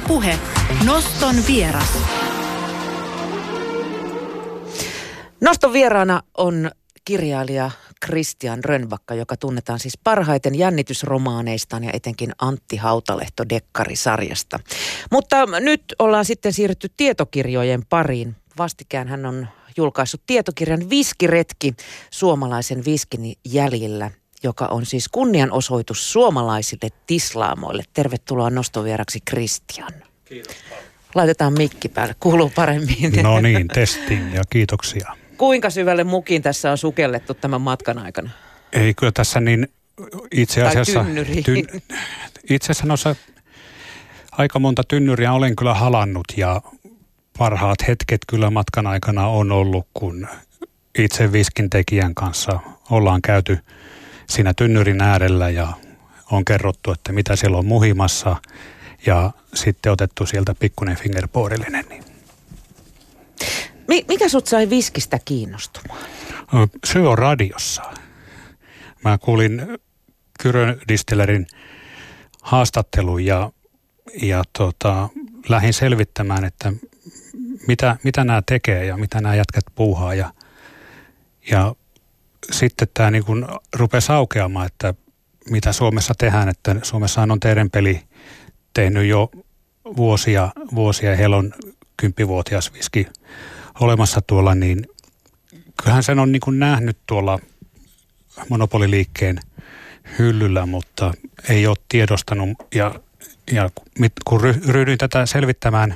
Ylepuhe Noston vieras. Noston vieraana on kirjailija Christian Rönnbakka, joka tunnetaan siis parhaiten jännitysromaaneistaan ja etenkin Antti Hautalehto Dekkari-sarjasta. Mutta nyt ollaan sitten siirrytty tietokirjojen pariin. Vastikään hän on julkaissut tietokirjan Viskiretki suomalaisen viskin jäljillä, joka on siis kunnianosoitus suomalaisille tislaamoille. Tervetuloa nostovieraksi Christian. Kiitos Laitetaan mikki päälle, kuuluu paremmin. No niin, testiin ja kiitoksia. Kuinka syvälle mukiin tässä on sukellettu tämän matkan aikana? Ei kyllä tässä niin itse asiassa... Tai. Tyn, itse asiassa noissa aika monta tynnyriä olen kyllä halannut ja parhaat hetket kyllä matkan aikana on ollut, kun itse viskin tekijän kanssa ollaan käyty siinä tynnyrin äärellä ja on kerrottu, että mitä siellä on muhimassa ja sitten otettu sieltä pikkuinen fingerboardillinen. Niin. Mikä sut sai viskistä kiinnostumaan? Syy on radiossa. Mä kuulin Kyrön Distillerin haastattelun ja, ja tota, lähdin selvittämään, että mitä, mitä nämä tekee ja mitä nämä jätkät puuhaa. Ja, ja sitten tämä niin kuin rupesi aukeamaan, että mitä Suomessa tehdään, että Suomessahan on peli tehnyt jo vuosia, vuosia heillä on kymppivuotias viski olemassa tuolla, niin kyllähän sen on niin kuin nähnyt tuolla monopoliliikkeen hyllyllä, mutta ei ole tiedostanut. Ja, ja kun ryhdyin tätä selvittämään,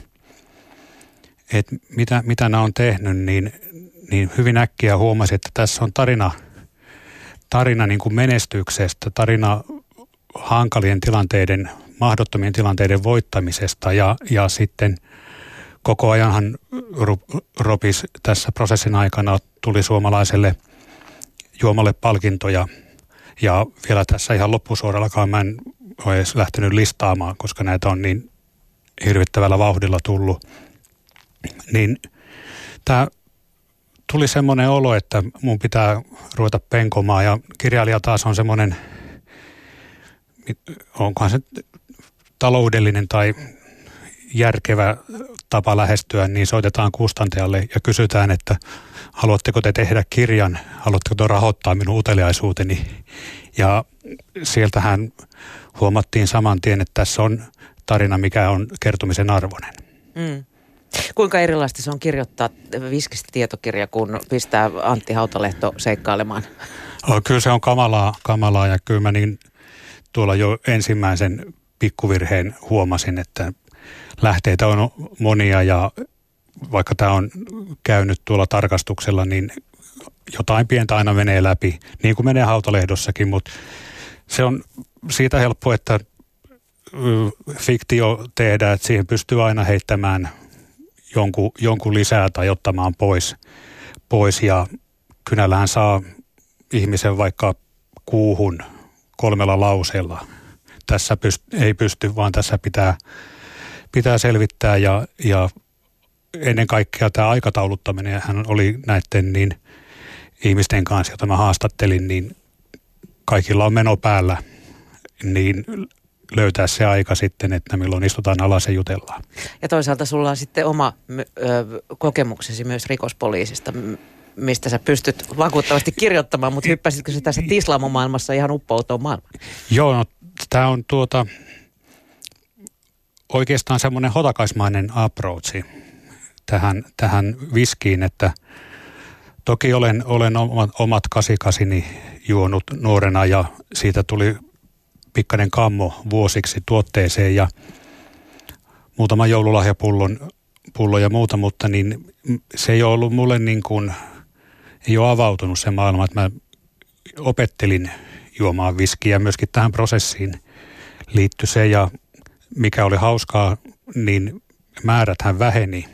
että mitä, mitä nämä on tehnyt, niin, niin hyvin äkkiä huomasin, että tässä on tarina, tarina niin kuin menestyksestä, tarina hankalien tilanteiden, mahdottomien tilanteiden voittamisesta ja, ja sitten – koko ajanhan Ropis tässä prosessin aikana tuli suomalaiselle juomalle palkintoja. Ja vielä tässä ihan loppusuorallakaan mä en ole edes lähtenyt listaamaan, koska näitä on niin hirvittävällä vauhdilla tullut. Niin tämä tuli semmoinen olo, että mun pitää ruveta penkomaan ja kirjailija taas on semmoinen, onkohan se taloudellinen tai järkevä tapa lähestyä, niin soitetaan kustantajalle ja kysytään, että haluatteko te tehdä kirjan, haluatteko te rahoittaa minun uteliaisuuteni. Ja sieltähän huomattiin saman tien, että tässä on tarina, mikä on kertomisen arvoinen. Mm. Kuinka erilaista se on kirjoittaa viskistä tietokirja, kun pistää Antti Hautalehto seikkailemaan? Kyllä se on kamalaa, kamalaa ja kyllä mä niin tuolla jo ensimmäisen pikkuvirheen huomasin, että lähteitä on monia ja vaikka tämä on käynyt tuolla tarkastuksella, niin jotain pientä aina menee läpi, niin kuin menee hautalehdossakin, mutta se on siitä helppo, että fiktio tehdään, että siihen pystyy aina heittämään jonkun, jonkun lisää tai ottamaan pois, pois ja kynällähän saa ihmisen vaikka kuuhun kolmella lauseella. Tässä pyst- ei pysty, vaan tässä pitää pitää selvittää ja, ja ennen kaikkea tämä aikatauluttaminen, hän oli näiden niin ihmisten kanssa, joita mä haastattelin, niin kaikilla on meno päällä, niin löytää se aika sitten, että milloin istutaan alas ja jutellaan. Ja toisaalta sulla on sitten oma ö, kokemuksesi myös rikospoliisista, mistä sä pystyt vakuuttavasti kirjoittamaan, mutta hyppäsitkö se tässä tislamomaailmassa ihan uppoutoon maailmaan? Joo, no, tämä on tuota, oikeastaan semmoinen hotakaismainen approachi tähän, tähän viskiin, että toki olen, olen omat, omat kasikasini juonut nuorena ja siitä tuli pikkainen kammo vuosiksi tuotteeseen ja muutama joululahjapullon pullo ja muuta, mutta niin se ei ole ollut mulle niin kuin, ei ole avautunut se maailma, että mä opettelin juomaan viskiä myöskin tähän prosessiin liittyi se ja mikä oli hauskaa, niin määräthän väheni,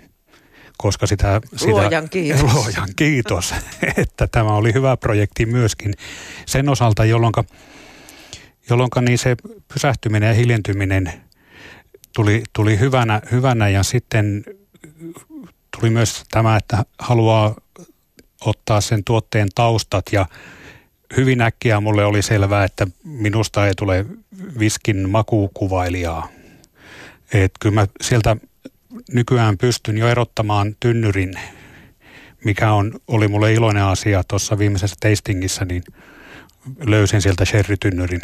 koska sitä... sitä luojan kiitos. Luojan kiitos, että tämä oli hyvä projekti myöskin sen osalta, jolloin, jolloin niin se pysähtyminen ja hiljentyminen tuli, tuli hyvänä, hyvänä ja sitten tuli myös tämä, että haluaa ottaa sen tuotteen taustat ja hyvin äkkiä mulle oli selvää, että minusta ei tule viskin makukuvailijaa Että kyllä mä sieltä nykyään pystyn jo erottamaan tynnyrin, mikä on, oli mulle iloinen asia tuossa viimeisessä tastingissa, niin löysin sieltä sherrytynnyrin,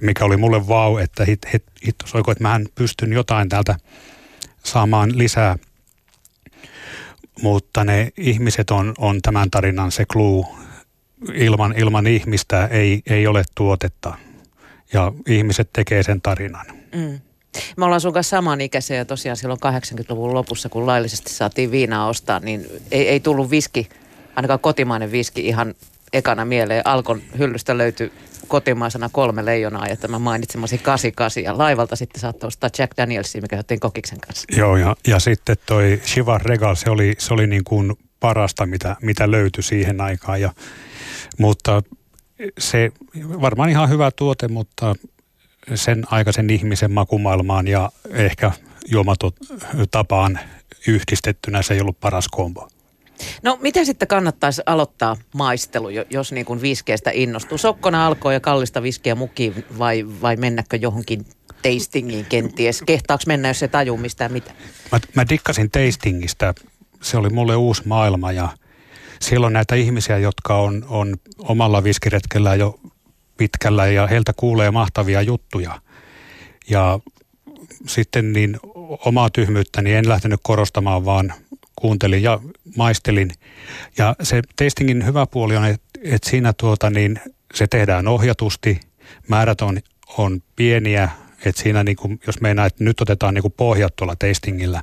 mikä oli mulle vau, että hit, hit, hit, soiko, että mähän pystyn jotain täältä saamaan lisää. Mutta ne ihmiset on, on tämän tarinan se clue. Ilman, ilman ihmistä ei, ei ole tuotetta ja ihmiset tekee sen tarinan. Mm. Me ollaan sun kanssa samanikäisiä ja tosiaan silloin 80-luvun lopussa, kun laillisesti saatiin viinaa ostaa, niin ei, ei tullut viski, ainakaan kotimainen viski ihan ekana mieleen. Alkon hyllystä löytyi kotimaisena kolme leijonaa ja tämä mainitsemasi 88 ja laivalta sitten saattoi ostaa Jack Danielsia, mikä otettiin kokiksen kanssa. Joo ja, ja sitten toi Shiva Regal, se oli, se oli niin kuin parasta, mitä, mitä löytyi siihen aikaan. Ja, mutta se varmaan ihan hyvä tuote, mutta sen aikaisen ihmisen makumaailmaan ja ehkä juomatapaan yhdistettynä se ei ollut paras kombo. No miten sitten kannattaisi aloittaa maistelu, jos niin kuin viskeestä innostuu? Sokkona alkoi ja kallista viskiä mukiin vai, vai mennäkö johonkin tastingiin kenties? Kehtaako mennä, jos se tajuu mistään mitä? Mä, mä dikkasin tastingista. Se oli mulle uusi maailma ja siellä on näitä ihmisiä, jotka on, on omalla viskiretkellä jo pitkällä ja heiltä kuulee mahtavia juttuja. Ja sitten niin omaa tyhmyyttäni en lähtenyt korostamaan, vaan kuuntelin ja maistelin. Ja se tastingin hyvä puoli on, että, että siinä tuota niin, se tehdään ohjatusti, määrät on, on pieniä, että siinä niin kuin, jos meinaa, että nyt otetaan niin kuin pohjat tuolla tastingilla,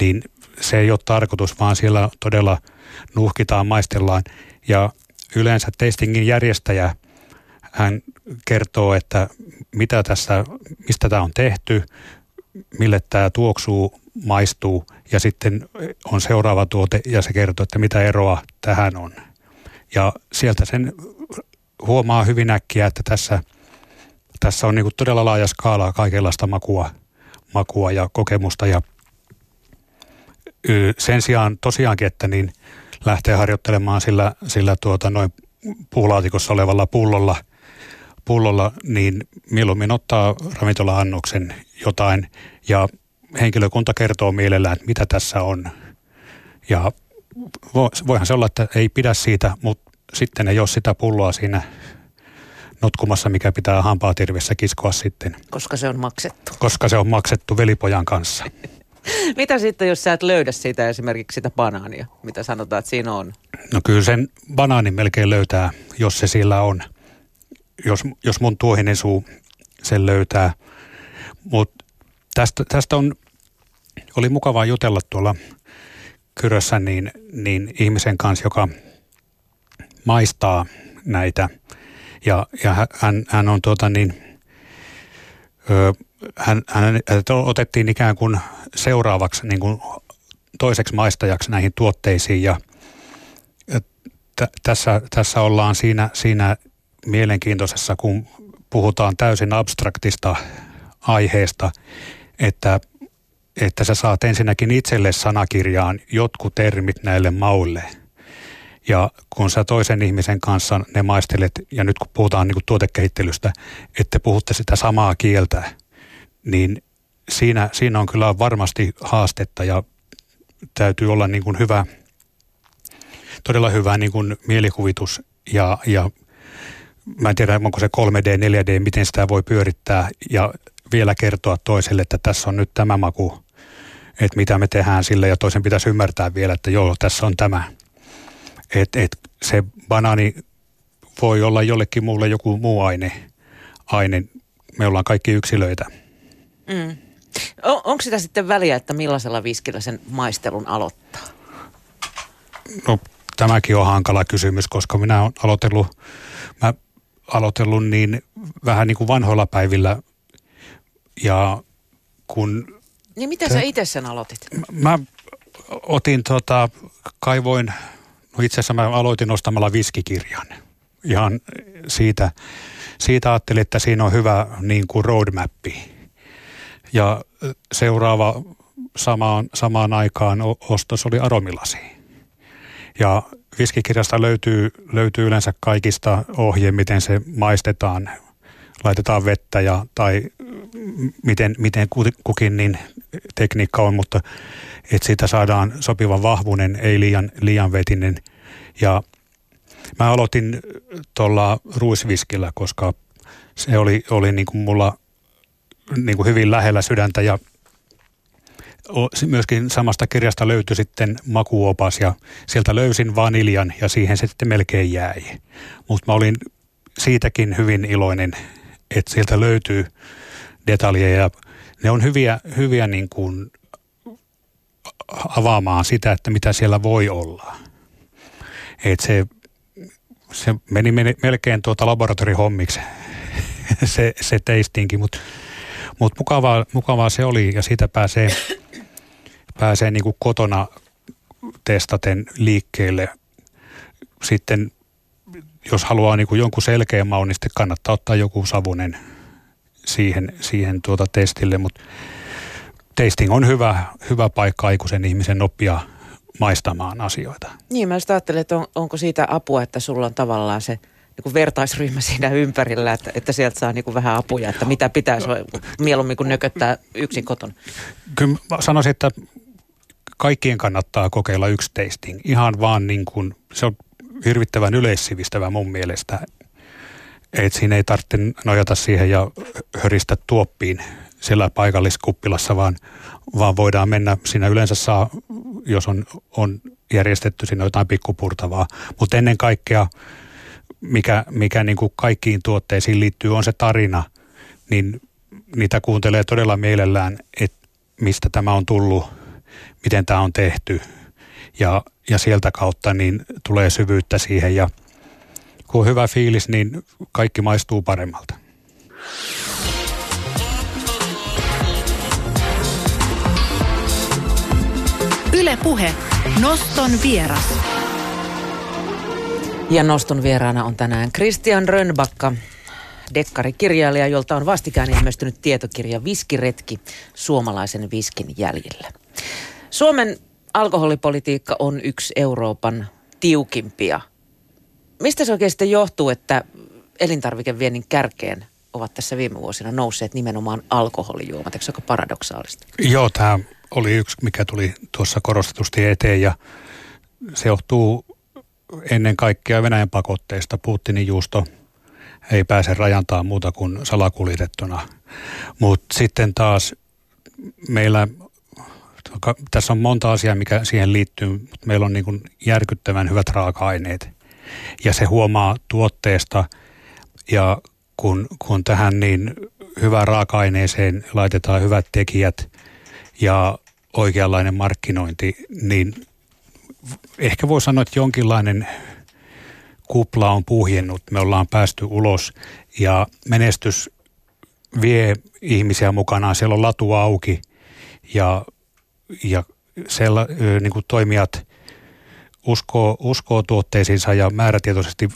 niin se ei ole tarkoitus, vaan siellä todella nuhkitaan, maistellaan. Ja yleensä tastingin järjestäjä, hän kertoo, että mitä tässä, mistä tämä on tehty, mille tämä tuoksuu, maistuu ja sitten on seuraava tuote ja se kertoo, että mitä eroa tähän on. Ja sieltä sen huomaa hyvin äkkiä, että tässä, tässä on niin todella laaja skaala kaikenlaista makua, makua ja kokemusta ja sen sijaan tosiaankin, että niin lähtee harjoittelemaan sillä, sillä tuota noin puulaatikossa olevalla pullolla, pullolla, niin mieluummin ottaa ravintola-annoksen jotain ja henkilökunta kertoo mielellään, että mitä tässä on. Ja voihan se olla, että ei pidä siitä, mutta sitten ei ole sitä pulloa siinä notkumassa, mikä pitää hampaatirvessä kiskoa sitten. Koska se on maksettu. Koska se on maksettu velipojan kanssa. mitä sitten, jos sä et löydä siitä esimerkiksi sitä banaania, mitä sanotaan, että siinä on? No kyllä sen banaanin melkein löytää, jos se sillä on. Jos, jos mun tuohinen suu sen löytää. Mutta tästä, tästä on oli mukavaa jutella tuolla Kyrössä niin, niin ihmisen kanssa, joka maistaa näitä. Ja, ja hän, hän on tuota niin, ö, hän, hän otettiin ikään kuin seuraavaksi niin kuin toiseksi maistajaksi näihin tuotteisiin ja t- tässä, tässä ollaan siinä, siinä mielenkiintoisessa, kun puhutaan täysin abstraktista aiheesta, että että sä saat ensinnäkin itselle sanakirjaan jotkut termit näille mauille. Ja kun sä toisen ihmisen kanssa ne maistelet, ja nyt kun puhutaan niin kuin tuotekehittelystä, että puhutte sitä samaa kieltä, niin siinä, siinä on kyllä varmasti haastetta ja täytyy olla niin kuin hyvä, todella hyvä niin kuin mielikuvitus ja, ja mä en tiedä, onko se 3D, 4D, miten sitä voi pyörittää ja vielä kertoa toiselle, että tässä on nyt tämä maku että mitä me tehdään sille ja toisen pitäisi ymmärtää vielä, että joo, tässä on tämä. Että et se banaani voi olla jollekin muulle joku muu aine. aine. Me ollaan kaikki yksilöitä. Mm. On, onko sitä sitten väliä, että millaisella viskillä sen maistelun aloittaa? No tämäkin on hankala kysymys, koska minä olen aloitellut, mä aloitellut niin vähän niin kuin vanhoilla päivillä ja kun niin miten sä itse sen aloitit? Mä otin tota, kaivoin, no itse asiassa mä aloitin ostamalla viskikirjan. Ihan siitä, siitä ajattelin, että siinä on hyvä niin kuin roadmappi. Ja seuraava samaan, samaan aikaan ostos oli aromilasi. Ja viskikirjasta löytyy, löytyy yleensä kaikista ohje, miten se maistetaan laitetaan vettä ja, tai miten, miten kukin niin tekniikka on, mutta että siitä saadaan sopivan vahvuinen, ei liian, liian vetinen. Ja mä aloitin tuolla ruisviskillä, koska se oli, oli niin kuin mulla niin kuin hyvin lähellä sydäntä ja myöskin samasta kirjasta löytyi sitten makuopas ja sieltä löysin vaniljan ja siihen se sitten melkein jäi. Mutta mä olin siitäkin hyvin iloinen, että sieltä löytyy detaljeja ja ne on hyviä, hyviä niin kuin avaamaan sitä, että mitä siellä voi olla. Et se, se meni, meni melkein tuota laboratorihommiksi se, se teistinkin, mutta mut mukavaa, mukavaa se oli ja siitä pääsee, pääsee niin kuin kotona testaten liikkeelle. Sitten jos haluaa niin kuin jonkun selkeän maun, niin kannattaa ottaa joku savunen siihen, siihen tuota testille, mutta tasting on hyvä, hyvä paikka aikuisen ihmisen oppia maistamaan asioita. Niin, mä ajattelin, että on, onko siitä apua, että sulla on tavallaan se niin vertaisryhmä siinä ympärillä, että, että sieltä saa niin vähän apuja, että mitä pitäisi mieluummin kuin nököttää yksin kotona. Kyllä mä sanoisin, että kaikkien kannattaa kokeilla yksi tasting. Ihan vaan niin kuin, se on hirvittävän yleissivistävä mun mielestä. Että siinä ei tarvitse nojata siihen ja höristä tuoppiin siellä paikalliskuppilassa, vaan, vaan voidaan mennä, siinä yleensä saa, jos on, on järjestetty sinne jotain pikkupurtavaa. Mutta ennen kaikkea, mikä, mikä niin kuin kaikkiin tuotteisiin liittyy, on se tarina, niin niitä kuuntelee todella mielellään, että mistä tämä on tullut, miten tämä on tehty. Ja, ja sieltä kautta niin tulee syvyyttä siihen ja kun on hyvä fiilis, niin kaikki maistuu paremmalta. Ylepuhe Noston vieras. Ja Noston vieraana on tänään Christian Rönnbakka, dekkarikirjailija, jolta on vastikään ilmestynyt tietokirja Viskiretki suomalaisen viskin jäljellä. Suomen alkoholipolitiikka on yksi Euroopan tiukimpia. Mistä se oikein sitten johtuu, että elintarvikeviennin kärkeen ovat tässä viime vuosina nousseet nimenomaan alkoholijuomat? Eikö se ole paradoksaalista? Joo, tämä oli yksi, mikä tuli tuossa korostetusti eteen ja se johtuu ennen kaikkea Venäjän pakotteista. Putinin juusto ei pääse rajantaan muuta kuin salakuljetettuna. Mutta sitten taas meillä, tässä on monta asiaa, mikä siihen liittyy, mutta meillä on niin kuin järkyttävän hyvät raaka-aineet. Ja se huomaa tuotteesta ja kun, kun tähän niin hyvään raaka-aineeseen laitetaan hyvät tekijät ja oikeanlainen markkinointi, niin ehkä voi sanoa, että jonkinlainen kupla on puhjennut. Me ollaan päästy ulos ja menestys vie ihmisiä mukanaan. Siellä on latu auki ja, ja siellä, niin kuin toimijat uskoo, uskoo tuotteisiinsa ja määrätietoisesti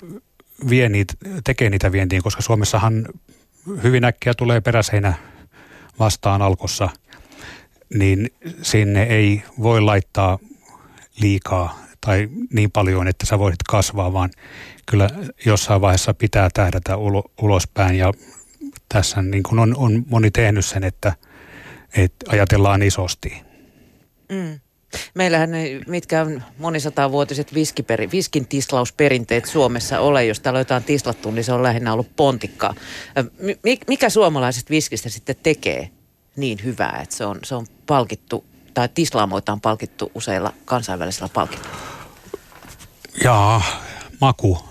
vie niitä, tekee niitä vientiin, koska Suomessahan hyvin äkkiä tulee peräseinä vastaan alkossa, niin sinne ei voi laittaa liikaa tai niin paljon, että sä voisit kasvaa, vaan kyllä jossain vaiheessa pitää tähdätä ulo, ulospäin ja tässä niin kuin on, on moni tehnyt sen, että, että ajatellaan isosti. Mm. Meillähän mitkä on monisatavuotiset viskiperi, viskin tislausperinteet Suomessa ole, jos täällä on jotain tislattu, niin se on lähinnä ollut pontikkaa. Mikä suomalaiset viskistä sitten tekee niin hyvää, että se on, se on palkittu, tai tislaamoita on palkittu useilla kansainvälisillä palkinnoilla? Jaa, maku.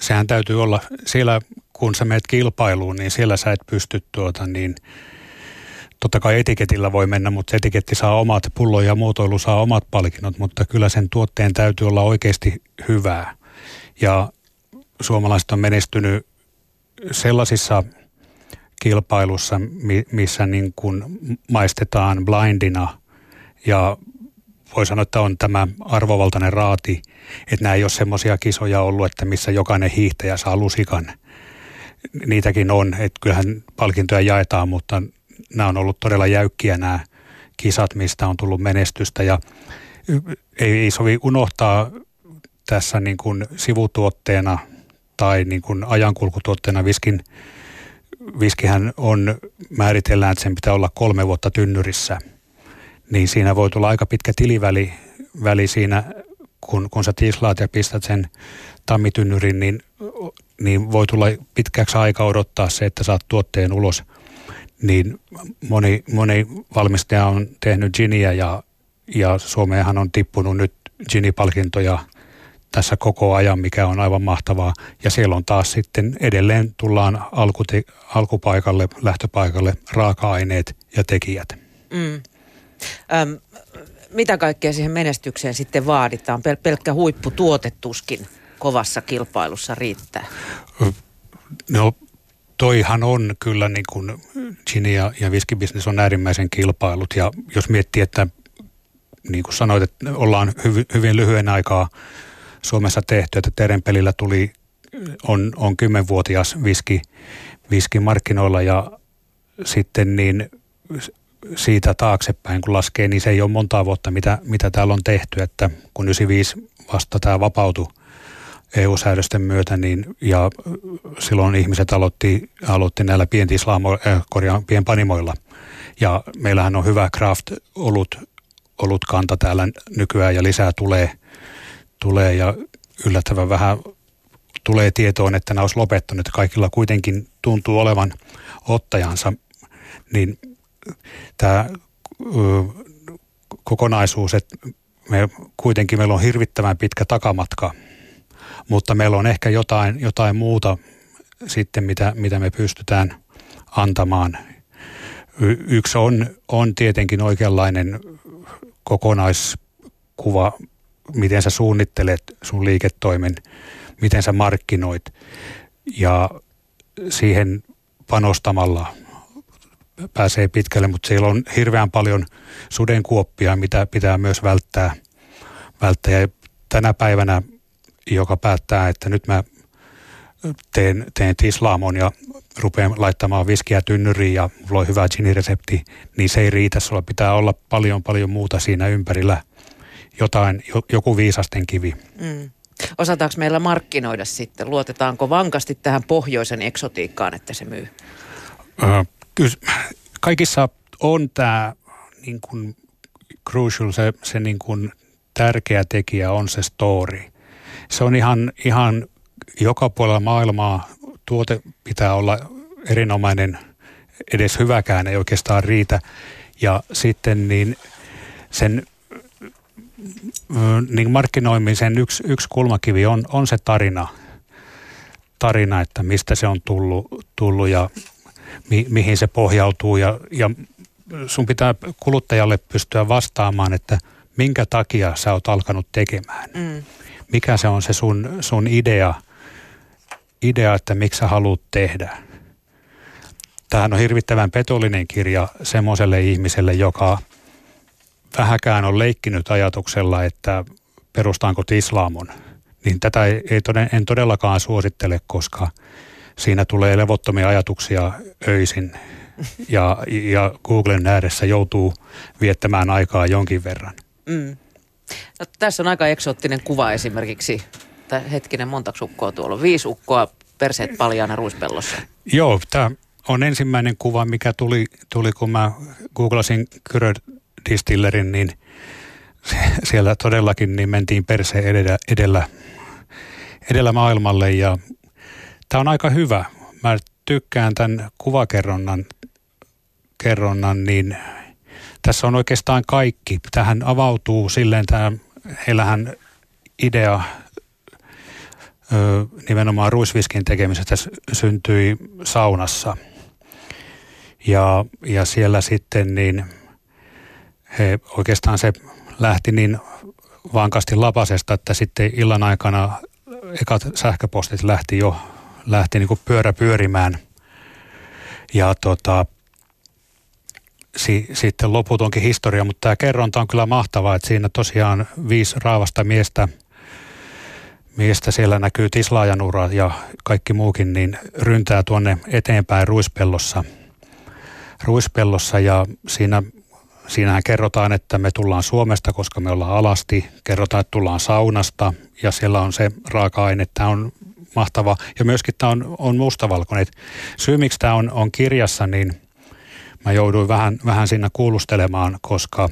Sehän täytyy olla siellä, kun sä menet kilpailuun, niin siellä sä et pysty tuota niin – totta kai etiketillä voi mennä, mutta etiketti saa omat, pullo ja muotoilu saa omat palkinnot, mutta kyllä sen tuotteen täytyy olla oikeasti hyvää. Ja suomalaiset on menestynyt sellaisissa kilpailussa, missä niin kuin maistetaan blindina ja voi sanoa, että on tämä arvovaltainen raati, että nämä ei ole semmoisia kisoja ollut, että missä jokainen hiihtäjä saa lusikan. Niitäkin on, että kyllähän palkintoja jaetaan, mutta nämä on ollut todella jäykkiä nämä kisat, mistä on tullut menestystä. Ja ei, ei sovi unohtaa tässä niin kuin sivutuotteena tai niin kuin ajankulkutuotteena viskin. Viskihän on, määritellään, että sen pitää olla kolme vuotta tynnyrissä, niin siinä voi tulla aika pitkä tiliväli väli siinä, kun, kun sä tislaat ja pistät sen tammitynnyrin, niin, niin voi tulla pitkäksi aika odottaa se, että saat tuotteen ulos. Niin moni, moni valmistaja on tehnyt giniä ja, ja Suomeenhan on tippunut nyt Gini-palkintoja tässä koko ajan, mikä on aivan mahtavaa. Ja siellä on taas sitten edelleen tullaan alkuti, alkupaikalle, lähtöpaikalle raaka-aineet ja tekijät. Mm. Öm, mitä kaikkea siihen menestykseen sitten vaaditaan? Pel- pelkkä huipputuotetuskin kovassa kilpailussa riittää. No toihan on kyllä niin kuin Gini ja, ja viskibisnes on äärimmäisen kilpailut ja jos miettii, että niin kuin sanoit, että ollaan hyvin, hyvin lyhyen aikaa Suomessa tehty, että Terenpelillä tuli, on, on kymmenvuotias viski, viski markkinoilla ja sitten niin siitä taaksepäin, kun laskee, niin se ei ole montaa vuotta, mitä, mitä täällä on tehty, että kun 95 vasta tämä vapautui EU-säädösten myötä, niin, ja silloin ihmiset aloitti, aloitti näillä pientislamo, äh, korjaan, pienpanimoilla. Ja meillähän on hyvä craft-olut ollut kanta täällä nykyään ja lisää tulee, tulee ja yllättävän vähän tulee tietoon, että nämä olisi lopettanut. Kaikilla kuitenkin tuntuu olevan ottajansa, niin tämä kokonaisuus, että me kuitenkin meillä on hirvittävän pitkä takamatka, mutta meillä on ehkä jotain, jotain muuta sitten, mitä, mitä me pystytään antamaan. Y- yksi on, on tietenkin oikeanlainen kokonaiskuva, miten sä suunnittelet sun liiketoimen, miten sä markkinoit ja siihen panostamalla pääsee pitkälle, mutta siellä on hirveän paljon sudenkuoppia, mitä pitää myös välttää. välttää. Ja tänä päivänä, joka päättää, että nyt mä teen, teen tislaamon ja rupean laittamaan viskiä tynnyriin ja mulla on hyvä giniresepti, niin se ei riitä. Sulla pitää olla paljon paljon muuta siinä ympärillä. Jotain, joku viisasten kivi. Mm. Osataanko meillä markkinoida sitten? Luotetaanko vankasti tähän pohjoisen eksotiikkaan, että se myy? Ö, kyllä kaikissa on tämä niin kuin crucial, se, se niin kuin tärkeä tekijä on se story. Se on ihan, ihan joka puolella maailmaa tuote pitää olla erinomainen, edes hyväkään ei oikeastaan riitä. Ja sitten niin sen niin markkinoimisen yksi, yksi kulmakivi on, on se tarina, tarina, että mistä se on tullut, tullut ja mi, mihin se pohjautuu. Ja, ja sun pitää kuluttajalle pystyä vastaamaan, että minkä takia sä oot alkanut tekemään. Mm. Mikä se on se sun, sun idea – idea, että miksi sä haluat tehdä. Tämähän on hirvittävän petollinen kirja semmoiselle ihmiselle, joka vähäkään on leikkinyt ajatuksella, että perustaanko islamun. Niin tätä ei, ei toden, en todellakaan suosittele, koska siinä tulee levottomia ajatuksia öisin ja, ja Googlen ääressä joutuu viettämään aikaa jonkin verran. Mm. No, tässä on aika eksoottinen kuva esimerkiksi että hetkinen, monta ukkoa tuolla on? Viisi ukkoa perseet paljaana ruispellossa. Joo, tämä on ensimmäinen kuva, mikä tuli, tuli kun mä googlasin Kyrö Distillerin, niin siellä todellakin niin mentiin perseen edellä, edellä, edellä maailmalle ja tämä on aika hyvä. Mä tykkään tämän kuvakerronnan, kerronnan, niin tässä on oikeastaan kaikki. Tähän avautuu silleen, tämä, heillähän idea nimenomaan ruisviskin tekemisestä syntyi saunassa. Ja, ja siellä sitten niin he, oikeastaan se lähti niin vankasti lapasesta, että sitten illan aikana ekat sähköpostit lähti jo lähti niin kuin pyörä pyörimään. Ja tota, si, sitten loput onkin historia, mutta tämä kerronta on kyllä mahtavaa, että siinä tosiaan viisi raavasta miestä – miestä siellä näkyy tislaajanura ja kaikki muukin, niin ryntää tuonne eteenpäin ruispellossa. Ruispellossa ja siinä, siinähän kerrotaan, että me tullaan Suomesta, koska me ollaan alasti. Kerrotaan, että tullaan saunasta ja siellä on se raaka-aine. Tämä on mahtava. Ja myöskin tämä on, on mustavalkoinen. syy, miksi tämä on, on kirjassa, niin mä jouduin vähän, vähän siinä kuulustelemaan, koska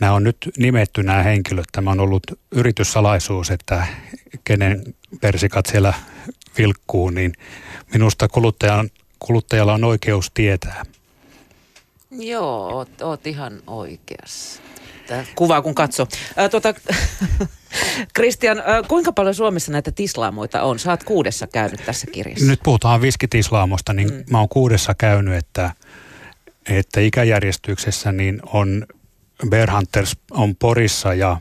nämä on nyt nimetty nämä henkilöt. Tämä on ollut yrityssalaisuus, että kenen persikat siellä vilkkuu, niin minusta kuluttajan, kuluttajalla on oikeus tietää. Joo, oot, oot ihan oikeassa. Tämä kuvaa kun katso. Äh, tuota, Kristian, kuinka paljon Suomessa näitä tislaamoita on? Saat kuudessa käynyt tässä kirjassa. Nyt puhutaan viskitislaamosta, niin mm. mä oon kuudessa käynyt, että, että ikäjärjestyksessä niin on Bear Hunters on Porissa ja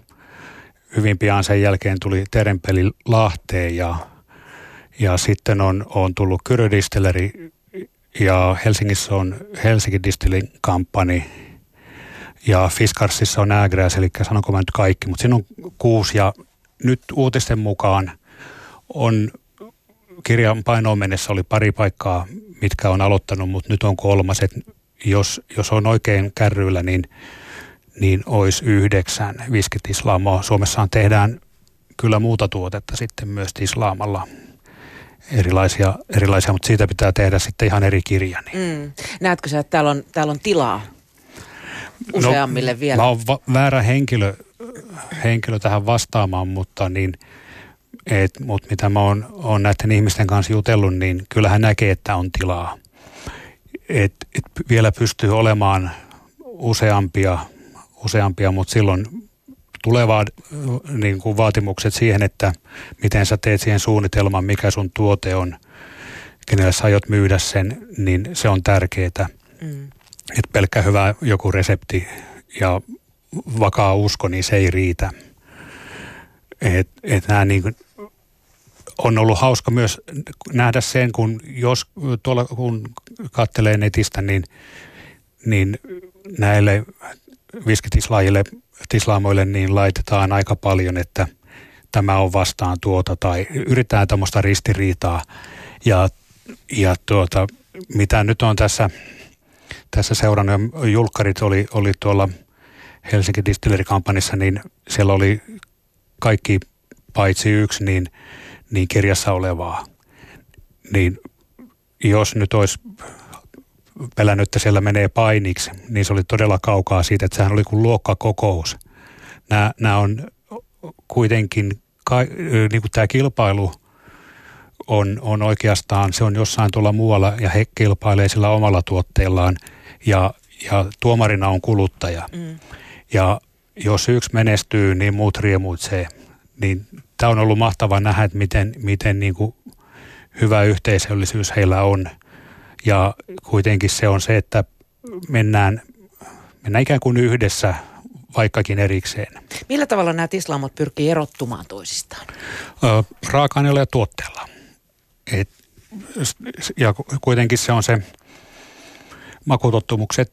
hyvin pian sen jälkeen tuli Terenpeli Lahteen ja, ja sitten on, on tullut Kyrö Distilleri ja Helsingissä on Helsinki Distilling Company ja Fiskarsissa on Ägräs, eli sanonko mä nyt kaikki, mutta siinä on kuusi ja nyt uutisten mukaan on kirjan painoon mennessä oli pari paikkaa, mitkä on aloittanut, mutta nyt on kolmas. Jos, jos on oikein kärryillä, niin, niin olisi yhdeksän viskitislaamoa. Suomessaan tehdään kyllä muuta tuotetta sitten myös tislaamalla erilaisia, erilaisia, mutta siitä pitää tehdä sitten ihan eri kirja. Niin. Mm. Näetkö sä, että täällä on, täällä on tilaa useammille no, vielä? Mä oon va- väärä henkilö, henkilö tähän vastaamaan, mutta niin, et, mut mitä mä oon, oon näiden ihmisten kanssa jutellut, niin kyllähän näkee, että on tilaa. Et, et vielä pystyy olemaan useampia, useampia mutta silloin tulevaa niin kuin vaatimukset siihen, että miten sä teet siihen suunnitelman, mikä sun tuote on, kenelle sä aiot myydä sen, niin se on tärkeää. Mm. Että pelkkä hyvä joku resepti ja vakaa usko, niin se ei riitä. Et, et nämä niin kuin, on ollut hauska myös nähdä sen, kun jos tuolla kun kattelee netistä, niin, niin näille viskitislaajille tislaamoille niin laitetaan aika paljon, että tämä on vastaan tuota tai yritetään tämmöistä ristiriitaa. Ja, ja tuota, mitä nyt on tässä, tässä seurannut, julkkarit oli, oli tuolla Helsinki Distillery Companyssa, niin siellä oli kaikki paitsi yksi niin, niin kirjassa olevaa. Niin jos nyt olisi pelännyt, että siellä menee painiksi, niin se oli todella kaukaa siitä, että sehän oli kuin luokkakokous. Nämä, nämä on kuitenkin, niin kuin tämä kilpailu on, on oikeastaan, se on jossain tuolla muualla ja he kilpailee sillä omalla tuotteellaan ja, ja tuomarina on kuluttaja. Mm. Ja jos yksi menestyy, niin muut riemuitsee. Niin tämä on ollut mahtava nähdä, että miten, miten niin kuin hyvä yhteisöllisyys heillä on – ja kuitenkin se on se, että mennään, mennään ikään kuin yhdessä vaikkakin erikseen. Millä tavalla nämä tislamot pyrkii erottumaan toisistaan? raaka-aineella ja tuotteella. Et, ja kuitenkin se on se, makutottumukset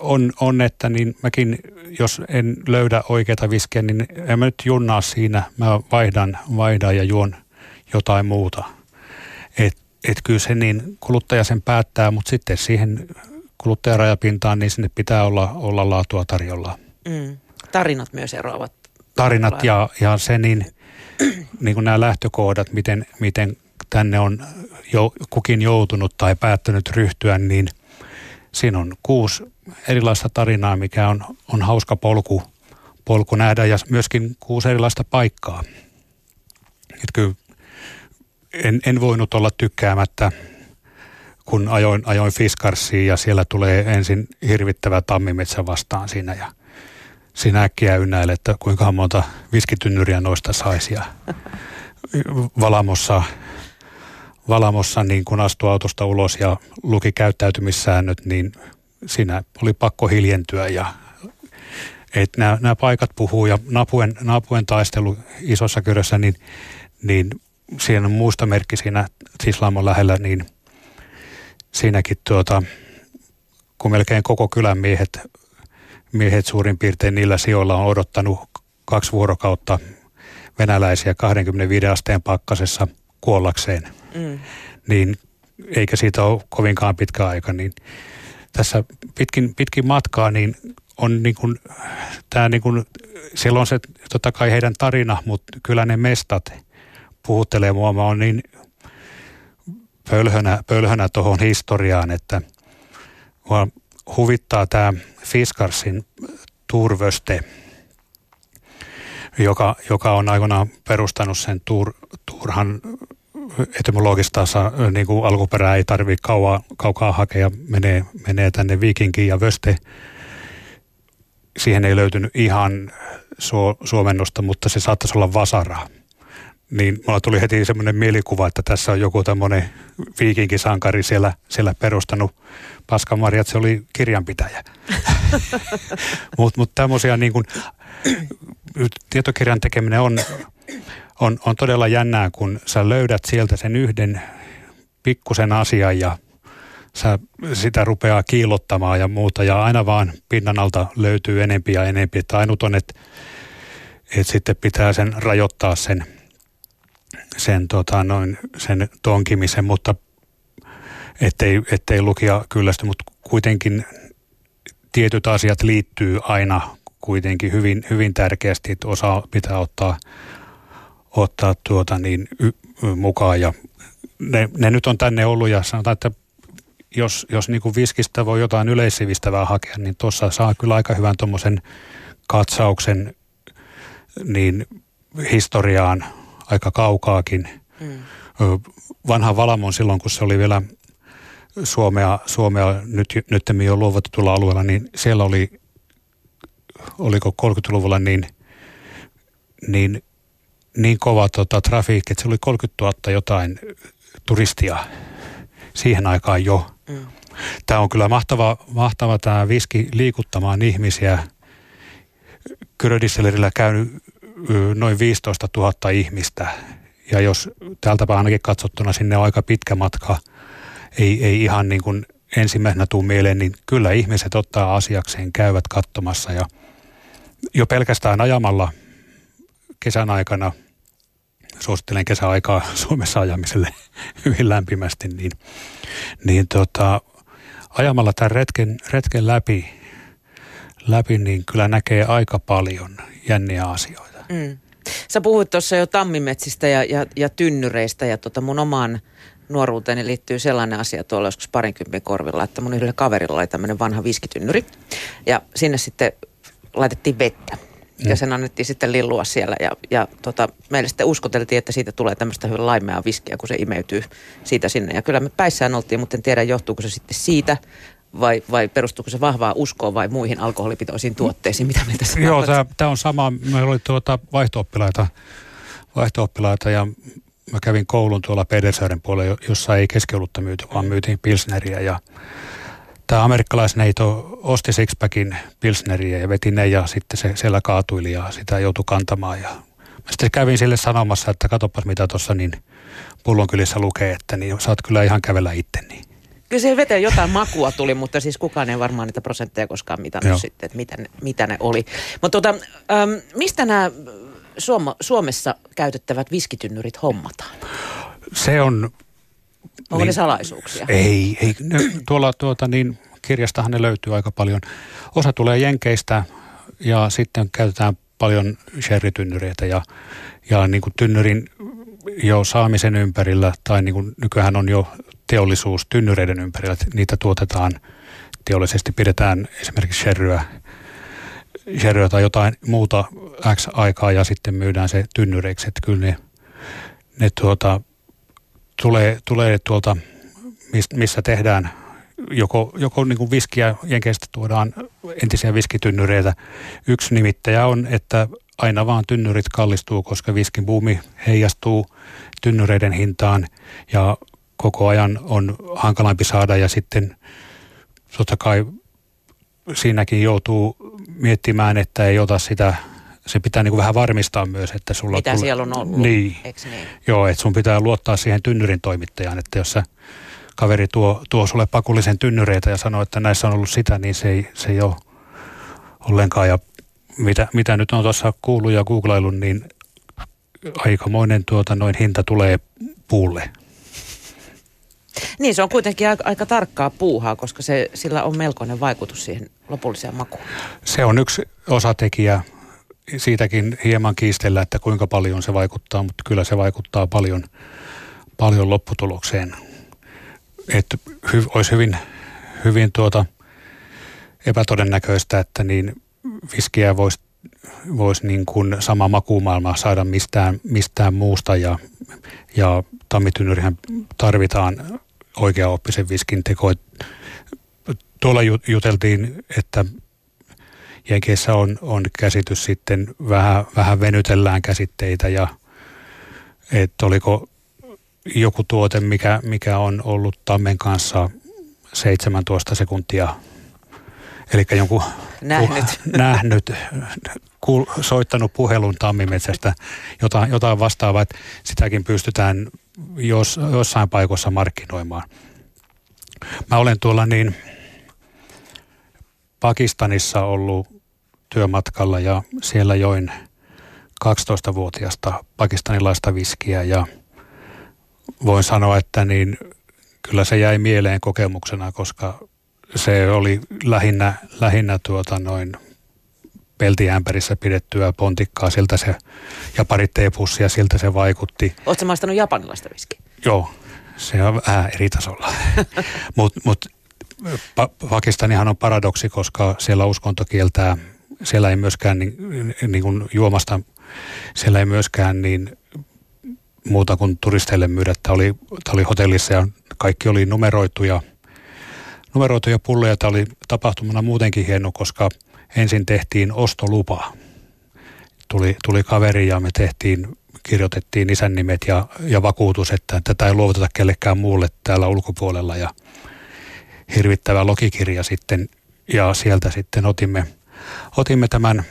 on, on, että niin mäkin, jos en löydä oikeita viskiä, niin en mä nyt junnaa siinä. Mä vaihdan, vaihdan ja juon jotain muuta. Et että kyllä se niin kuluttaja sen päättää, mutta sitten siihen kuluttajarajapintaan, niin sinne pitää olla, olla laatua tarjolla. Mm. Tarinat myös eroavat. Tarinat ja, ja se niin, niin kuin nämä lähtökohdat, miten, miten tänne on jo, kukin joutunut tai päättänyt ryhtyä, niin siinä on kuusi erilaista tarinaa, mikä on, on hauska polku, polku nähdä ja myöskin kuusi erilaista paikkaa. Että kyllä en, en voinut olla tykkäämättä, kun ajoin, ajoin Fiskarsiin ja siellä tulee ensin hirvittävä tammimetsä vastaan siinä ja sinä äkkiä ynnäilet, että kuinka monta viskitynnyriä noista saisi ja valamossa, valamossa niin kun astui autosta ulos ja luki käyttäytymissäännöt, niin siinä oli pakko hiljentyä ja että nämä, nämä paikat puhuu ja napuen, napuen taistelu isossa kyrössä, niin, niin siinä on muistomerkki siinä Sislaamon lähellä, niin siinäkin tuota, kun melkein koko kylän miehet, miehet suurin piirtein niillä sijoilla on odottanut kaksi vuorokautta venäläisiä 25 asteen pakkasessa kuollakseen, mm. niin eikä siitä ole kovinkaan pitkä aika, niin tässä pitkin, pitkin matkaa niin on niin kuin, tämä niin kuin, siellä on se totta kai heidän tarina, mutta kyllä ne mestat – puhuttelee mua. Mä oon niin pölhönä, pölhönä tuohon historiaan, että mua huvittaa tämä Fiskarsin turvöste, joka, joka on aikoinaan perustanut sen tur, turhan etymologista niin kuin alkuperää ei tarvitse kauaa, kaukaa hakea, menee, menee tänne viikinkiin ja vöste. Siihen ei löytynyt ihan su, suomennosta, mutta se saattaisi olla vasara. Niin mulla tuli heti semmoinen mielikuva, että tässä on joku tämmöinen viikinkisankari siellä, siellä perustanut Paskamarjat, se oli kirjanpitäjä. Mutta mut tämmöisiä niin kuin, tietokirjan tekeminen on on, on todella jännää, kun sä löydät sieltä sen yhden pikkusen asian ja sä sitä rupeaa kiilottamaan ja muuta ja aina vaan pinnan alta löytyy enempi ja enempi. Että ainut on, että, että sitten pitää sen rajoittaa sen, sen, tota, noin, sen tonkimisen, mutta ettei, ettei lukija kyllästy, mutta kuitenkin tietyt asiat liittyy aina kuitenkin hyvin, hyvin tärkeästi, että osa pitää ottaa ottaa tuota niin y, y, mukaan ja ne, ne, nyt on tänne ollut ja sanotaan, että jos, jos niin kuin viskistä voi jotain yleissivistävää hakea, niin tuossa saa kyllä aika hyvän tuommoisen katsauksen niin historiaan aika kaukaakin. Mm. Vanha Valamon silloin, kun se oli vielä Suomea, Suomea nyt, nyt jo luovutetulla alueella, niin siellä oli, oliko 30-luvulla niin, niin niin kova tota, trafiikki, että se oli 30 000 jotain turistia siihen aikaan jo. Mm. Tämä on kyllä mahtava, mahtava tämä viski liikuttamaan ihmisiä. Kyrödisselerillä käynyt noin 15 000 ihmistä. Ja jos täältä ainakin katsottuna sinne on aika pitkä matka, ei, ei ihan niin kuin ensimmäisenä tuu mieleen, niin kyllä ihmiset ottaa asiakseen, käyvät katsomassa ja jo pelkästään ajamalla – kesän aikana, suosittelen kesäaikaa Suomessa ajamiselle hyvin lämpimästi, niin, niin tota, ajamalla tämän retken, retken läpi, läpi, niin kyllä näkee aika paljon jänniä asioita. Mm. Sä puhuit tuossa jo tammimetsistä ja, ja, ja tynnyreistä ja tota mun omaan nuoruuteeni liittyy sellainen asia tuolla joskus parinkympin korvilla, että mun yhdellä kaverilla oli tämmöinen vanha viskitynnyri ja sinne sitten laitettiin vettä ja sen annettiin sitten lillua siellä. Ja, ja tota, meille sitten uskoteltiin, että siitä tulee tämmöistä hyvin laimea viskiä, kun se imeytyy siitä sinne. Ja kyllä me päissään oltiin, mutta en tiedä johtuuko se sitten siitä vai, vai perustuuko se vahvaa uskoa vai muihin alkoholipitoisiin tuotteisiin, mitä me tässä Joo, tämä on sama. Meillä oli tuota vaihtooppilaita, vaihtooppilaita ja mä kävin koulun tuolla Pedersöiden puolella, jossa ei keskiolutta myyty, vaan myytiin pilsneriä ja tämä amerikkalaisneito osti sixpackin pilsneriä ja veti ne ja sitten se siellä kaatuili ja sitä joutui kantamaan. Ja mä sitten kävin sille sanomassa, että katsopas mitä tuossa niin pullonkylissä lukee, että niin saat kyllä ihan kävellä itse. Niin. Kyllä siihen veteen jotain makua tuli, mutta siis kukaan ei varmaan niitä prosentteja koskaan mitannut Joo. sitten, että mitä ne, mitä ne oli. Mutta tota, ähm, mistä nämä Suoma, Suomessa käytettävät viskitynnyrit hommataan? Se on Onko niin, ne salaisuuksia? Ei, ei. Ne, tuolla tuota, niin, kirjastahan ne löytyy aika paljon. Osa tulee Jenkeistä ja sitten käytetään paljon sherrytynnyreitä ja, ja niin kuin tynnyrin jo saamisen ympärillä tai niin kuin nykyään on jo teollisuus tynnyreiden ympärillä, että niitä tuotetaan teollisesti, pidetään esimerkiksi sherryä, sherryä tai jotain muuta X aikaa ja sitten myydään se tynnyreiksi, että kyllä ne, ne tuota, tulee, tulee tuolta, missä tehdään joko, joko niin kuin viskiä jenkeistä tuodaan entisiä viskitynnyreitä. Yksi nimittäjä on, että aina vaan tynnyrit kallistuu, koska viskin buumi heijastuu tynnyreiden hintaan ja koko ajan on hankalampi saada ja sitten totta kai siinäkin joutuu miettimään, että ei ota sitä se pitää niin kuin vähän varmistaa myös, että sulla... Mitä tulee, siellä on ollut, niin, niin? Joo, että sun pitää luottaa siihen tynnyrin toimittajaan, että jos sä kaveri tuo, tuo sulle pakullisen tynnyreitä ja sanoo, että näissä on ollut sitä, niin se ei, se ei ole ollenkaan. Ja mitä, mitä nyt on tuossa kuullut ja googlaillut, niin aikamoinen tuota, noin hinta tulee puulle. Niin, se on kuitenkin aika, aika tarkkaa puuhaa, koska se, sillä on melkoinen vaikutus siihen lopulliseen makuun. Se on yksi osatekijä siitäkin hieman kiistellä, että kuinka paljon se vaikuttaa, mutta kyllä se vaikuttaa paljon, paljon lopputulokseen. Että hy, olisi hyvin, hyvin tuota epätodennäköistä, että niin viskiä voisi vois niin kuin sama makumaailma saada mistään, mistään muusta ja, ja tammitynyrihän tarvitaan oikeaoppisen viskin teko. Tuolla juteltiin, että Jenkeissä on, on käsitys sitten, vähän, vähän venytellään käsitteitä ja että oliko joku tuote, mikä, mikä on ollut tammen kanssa 17 sekuntia, eli jonkun nähnyt, pu, nähnyt kuul, soittanut puhelun tammimetsästä, jotain, jotain vastaavaa, että sitäkin pystytään jos, jossain paikoissa markkinoimaan. Mä olen tuolla niin Pakistanissa ollut työmatkalla ja siellä join 12-vuotiaasta pakistanilaista viskiä ja voin sanoa, että niin kyllä se jäi mieleen kokemuksena, koska se oli lähinnä, lähinnä tuota noin peltiämpärissä pidettyä pontikkaa, siltä se, ja pari teepussia, siltä se vaikutti. Oletko maistanut japanilaista viskiä? Joo, se on vähän eri tasolla. Mutta mut, pa- Pakistanihan on paradoksi, koska siellä uskonto kieltää, siellä ei myöskään niin, niin kuin juomasta, siellä ei myöskään niin muuta kuin turisteille myydä. Tämä oli, tämä oli hotellissa ja kaikki oli numeroituja, numeroituja pulloja. Tämä oli tapahtumana muutenkin hieno, koska ensin tehtiin ostolupa. Tuli, tuli kaveri ja me tehtiin, kirjoitettiin isän nimet ja, ja vakuutus, että tätä ei luovuteta kellekään muulle täällä ulkopuolella. Ja hirvittävä logikirja sitten ja sieltä sitten otimme, otimme tämän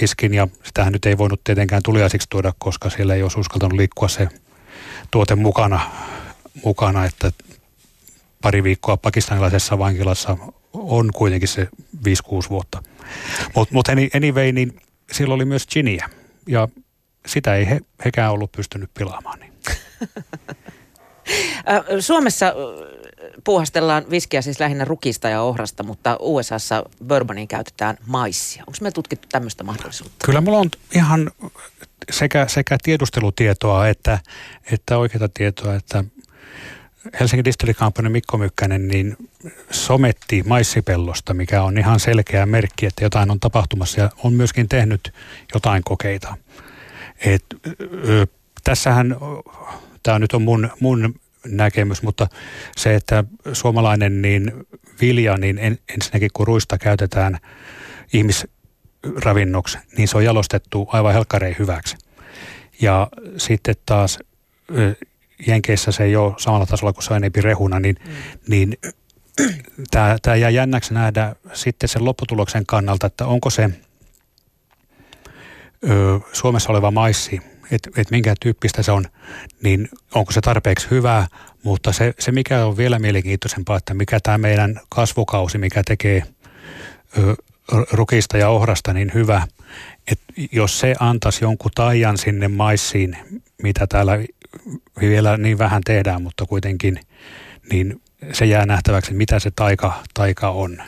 viskin ja sitähän nyt ei voinut tietenkään tuliaisiksi tuoda, koska siellä ei olisi uskaltanut liikkua se tuote mukana, mukana että pari viikkoa pakistanilaisessa vankilassa on kuitenkin se 5-6 vuotta. Mutta mut anyway, niin sillä oli myös giniä ja sitä ei he, hekään ollut pystynyt pilaamaan. Niin. Suomessa puuhastellaan viskiä siis lähinnä rukista ja ohrasta, mutta USAssa bourboniin käytetään maissia. Onko me tutkittu tämmöistä mahdollisuutta? Kyllä mulla on ihan sekä, sekä tiedustelutietoa että, että oikeita tietoa, että Helsingin distillikampanjan Mikko Mykkänen niin sometti maissipellosta, mikä on ihan selkeä merkki, että jotain on tapahtumassa ja on myöskin tehnyt jotain kokeita. Et, ö, tässähän, tämä nyt on mun, mun näkemys, mutta se, että suomalainen niin vilja, niin en, ensinnäkin kun ruista käytetään ihmisravinnoksi, niin se on jalostettu aivan helkkarein hyväksi. Ja sitten taas Jenkeissä se ei ole samalla tasolla kuin se on enempi rehuna, niin, mm. niin tämä jää jännäksi nähdä sitten sen lopputuloksen kannalta, että onko se ö, Suomessa oleva maissi että et minkä tyyppistä se on, niin onko se tarpeeksi hyvää, mutta se, se mikä on vielä mielenkiintoisempaa, että mikä tämä meidän kasvukausi, mikä tekee ö, rukista ja ohrasta niin hyvä, että jos se antaisi jonkun taian sinne maissiin, mitä täällä vielä niin vähän tehdään, mutta kuitenkin, niin se jää nähtäväksi, mitä se taika, taika on.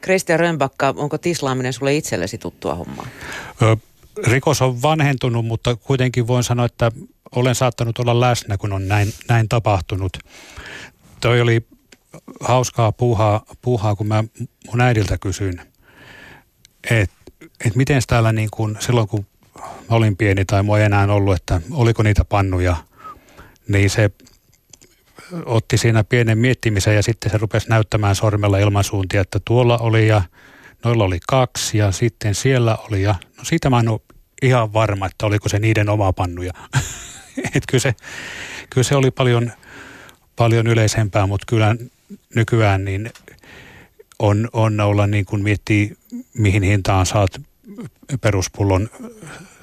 Kristian Rönbakka, onko tislaaminen sulle itsellesi tuttua hommaa? Ö, rikos on vanhentunut, mutta kuitenkin voin sanoa, että olen saattanut olla läsnä, kun on näin, näin tapahtunut. Toi oli hauskaa puuhaa, puuhaa kun mä mun äidiltä kysyin, että et miten täällä niin kun, silloin kun mä olin pieni tai mua ei enää ollut, että oliko niitä pannuja, niin se otti siinä pienen miettimisen ja sitten se rupesi näyttämään sormella ilmansuuntia, että tuolla oli ja noilla oli kaksi ja sitten siellä oli ja no siitä mä en ole ihan varma, että oliko se niiden oma pannuja. Et kyllä, se, kyllä se oli paljon, paljon yleisempää, mutta kyllä nykyään niin on, on olla niin kuin miettii, mihin hintaan saat peruspullon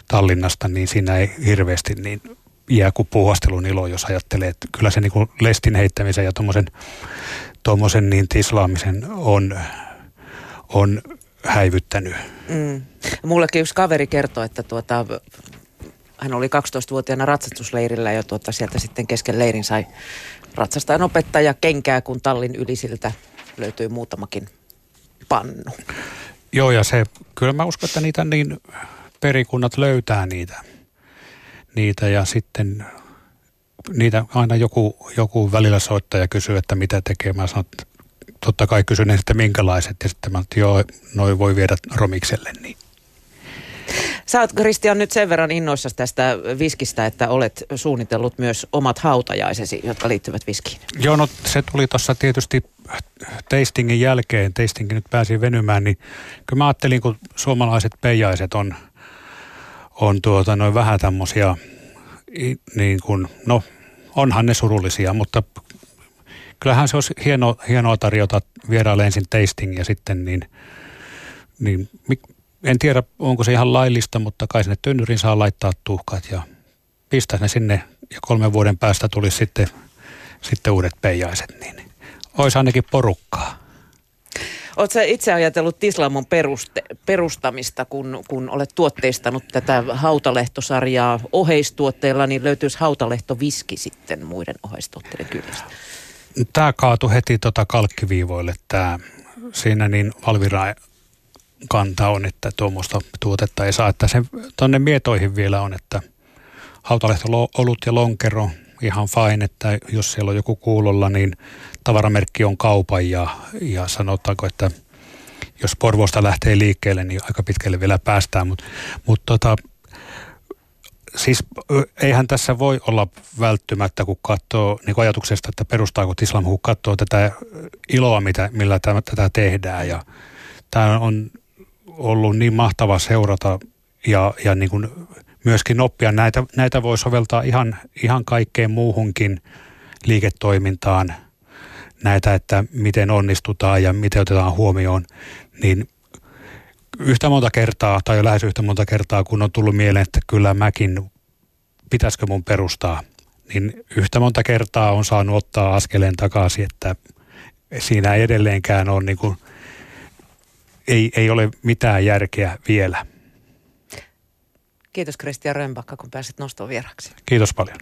Tallinnasta, niin siinä ei hirveästi niin jää kuin puuhastelun ilo, jos ajattelee, että kyllä se niin kuin lestin heittämisen ja tuommoisen niin tislaamisen on, on häivyttänyt. Mm. Mullekin yksi kaveri kertoi, että tuota, hän oli 12-vuotiaana ratsastusleirillä ja tuota, sieltä sitten kesken leirin sai ratsastajan opettaja kenkää, kun tallin yli siltä löytyi muutamakin pannu. Joo, ja se, kyllä mä uskon, että niitä niin perikunnat löytää niitä, niitä ja sitten niitä aina joku, joku välillä soittaa ja kysyy, että mitä tekee. Mä sanon, että totta kai kysyn että minkälaiset ja sitten mä että joo, noi voi viedä romikselle. Niin. Sä oot Kristian nyt sen verran innoissa tästä viskistä, että olet suunnitellut myös omat hautajaisesi, jotka liittyvät viskiin. Joo, no se tuli tuossa tietysti tastingin jälkeen, tastingin nyt pääsi venymään, niin kyllä mä ajattelin, kun suomalaiset peijaiset on, on tuota, noin vähän tämmöisiä, niin kuin, no onhan ne surullisia, mutta kyllähän se olisi hieno, hienoa tarjota vieraille ensin tasting ja sitten niin, niin en tiedä, onko se ihan laillista, mutta kai sinne tynnyrin saa laittaa tuhkat ja pistää ne sinne ja kolmen vuoden päästä tulisi sitten, sitten uudet peijaiset, niin olisi ainakin porukkaa. Oletko itse ajatellut Tislamon peruste, perustamista, kun, kun olet tuotteistanut tätä hautalehtosarjaa oheistuotteilla, niin löytyisi hautalehtoviski sitten muiden oheistuotteiden kyllästä? Tämä kaatui heti tota kalkkiviivoille. Tämä, siinä niin Valvira kanta on, että tuommoista tuotetta ei saa. Että se tuonne mietoihin vielä on, että hautalehto, olut ja lonkero ihan fine, että jos siellä on joku kuulolla, niin tavaramerkki on kaupan ja, ja sanotaanko, että jos Porvosta lähtee liikkeelle, niin aika pitkälle vielä päästään, mutta mut tota, siis eihän tässä voi olla välttymättä, kun katsoo niin kuin ajatuksesta, että perustaako Islam, kun katsoo tätä iloa, mitä, millä tämä, tätä tehdään ja tämä on ollut niin mahtava seurata ja, ja niin kuin myöskin oppia. Näitä, näitä voi soveltaa ihan, ihan kaikkeen muuhunkin liiketoimintaan. Näitä, että miten onnistutaan ja miten otetaan huomioon, niin yhtä monta kertaa tai jo lähes yhtä monta kertaa, kun on tullut mieleen, että kyllä mäkin, pitäisikö mun perustaa, niin yhtä monta kertaa on saanut ottaa askeleen takaisin, että siinä ei edelleenkään ole niin kuin, ei, ei ole mitään järkeä vielä. Kiitos Kristian Römbakka, kun pääsit nostoon vieraksi. Kiitos paljon.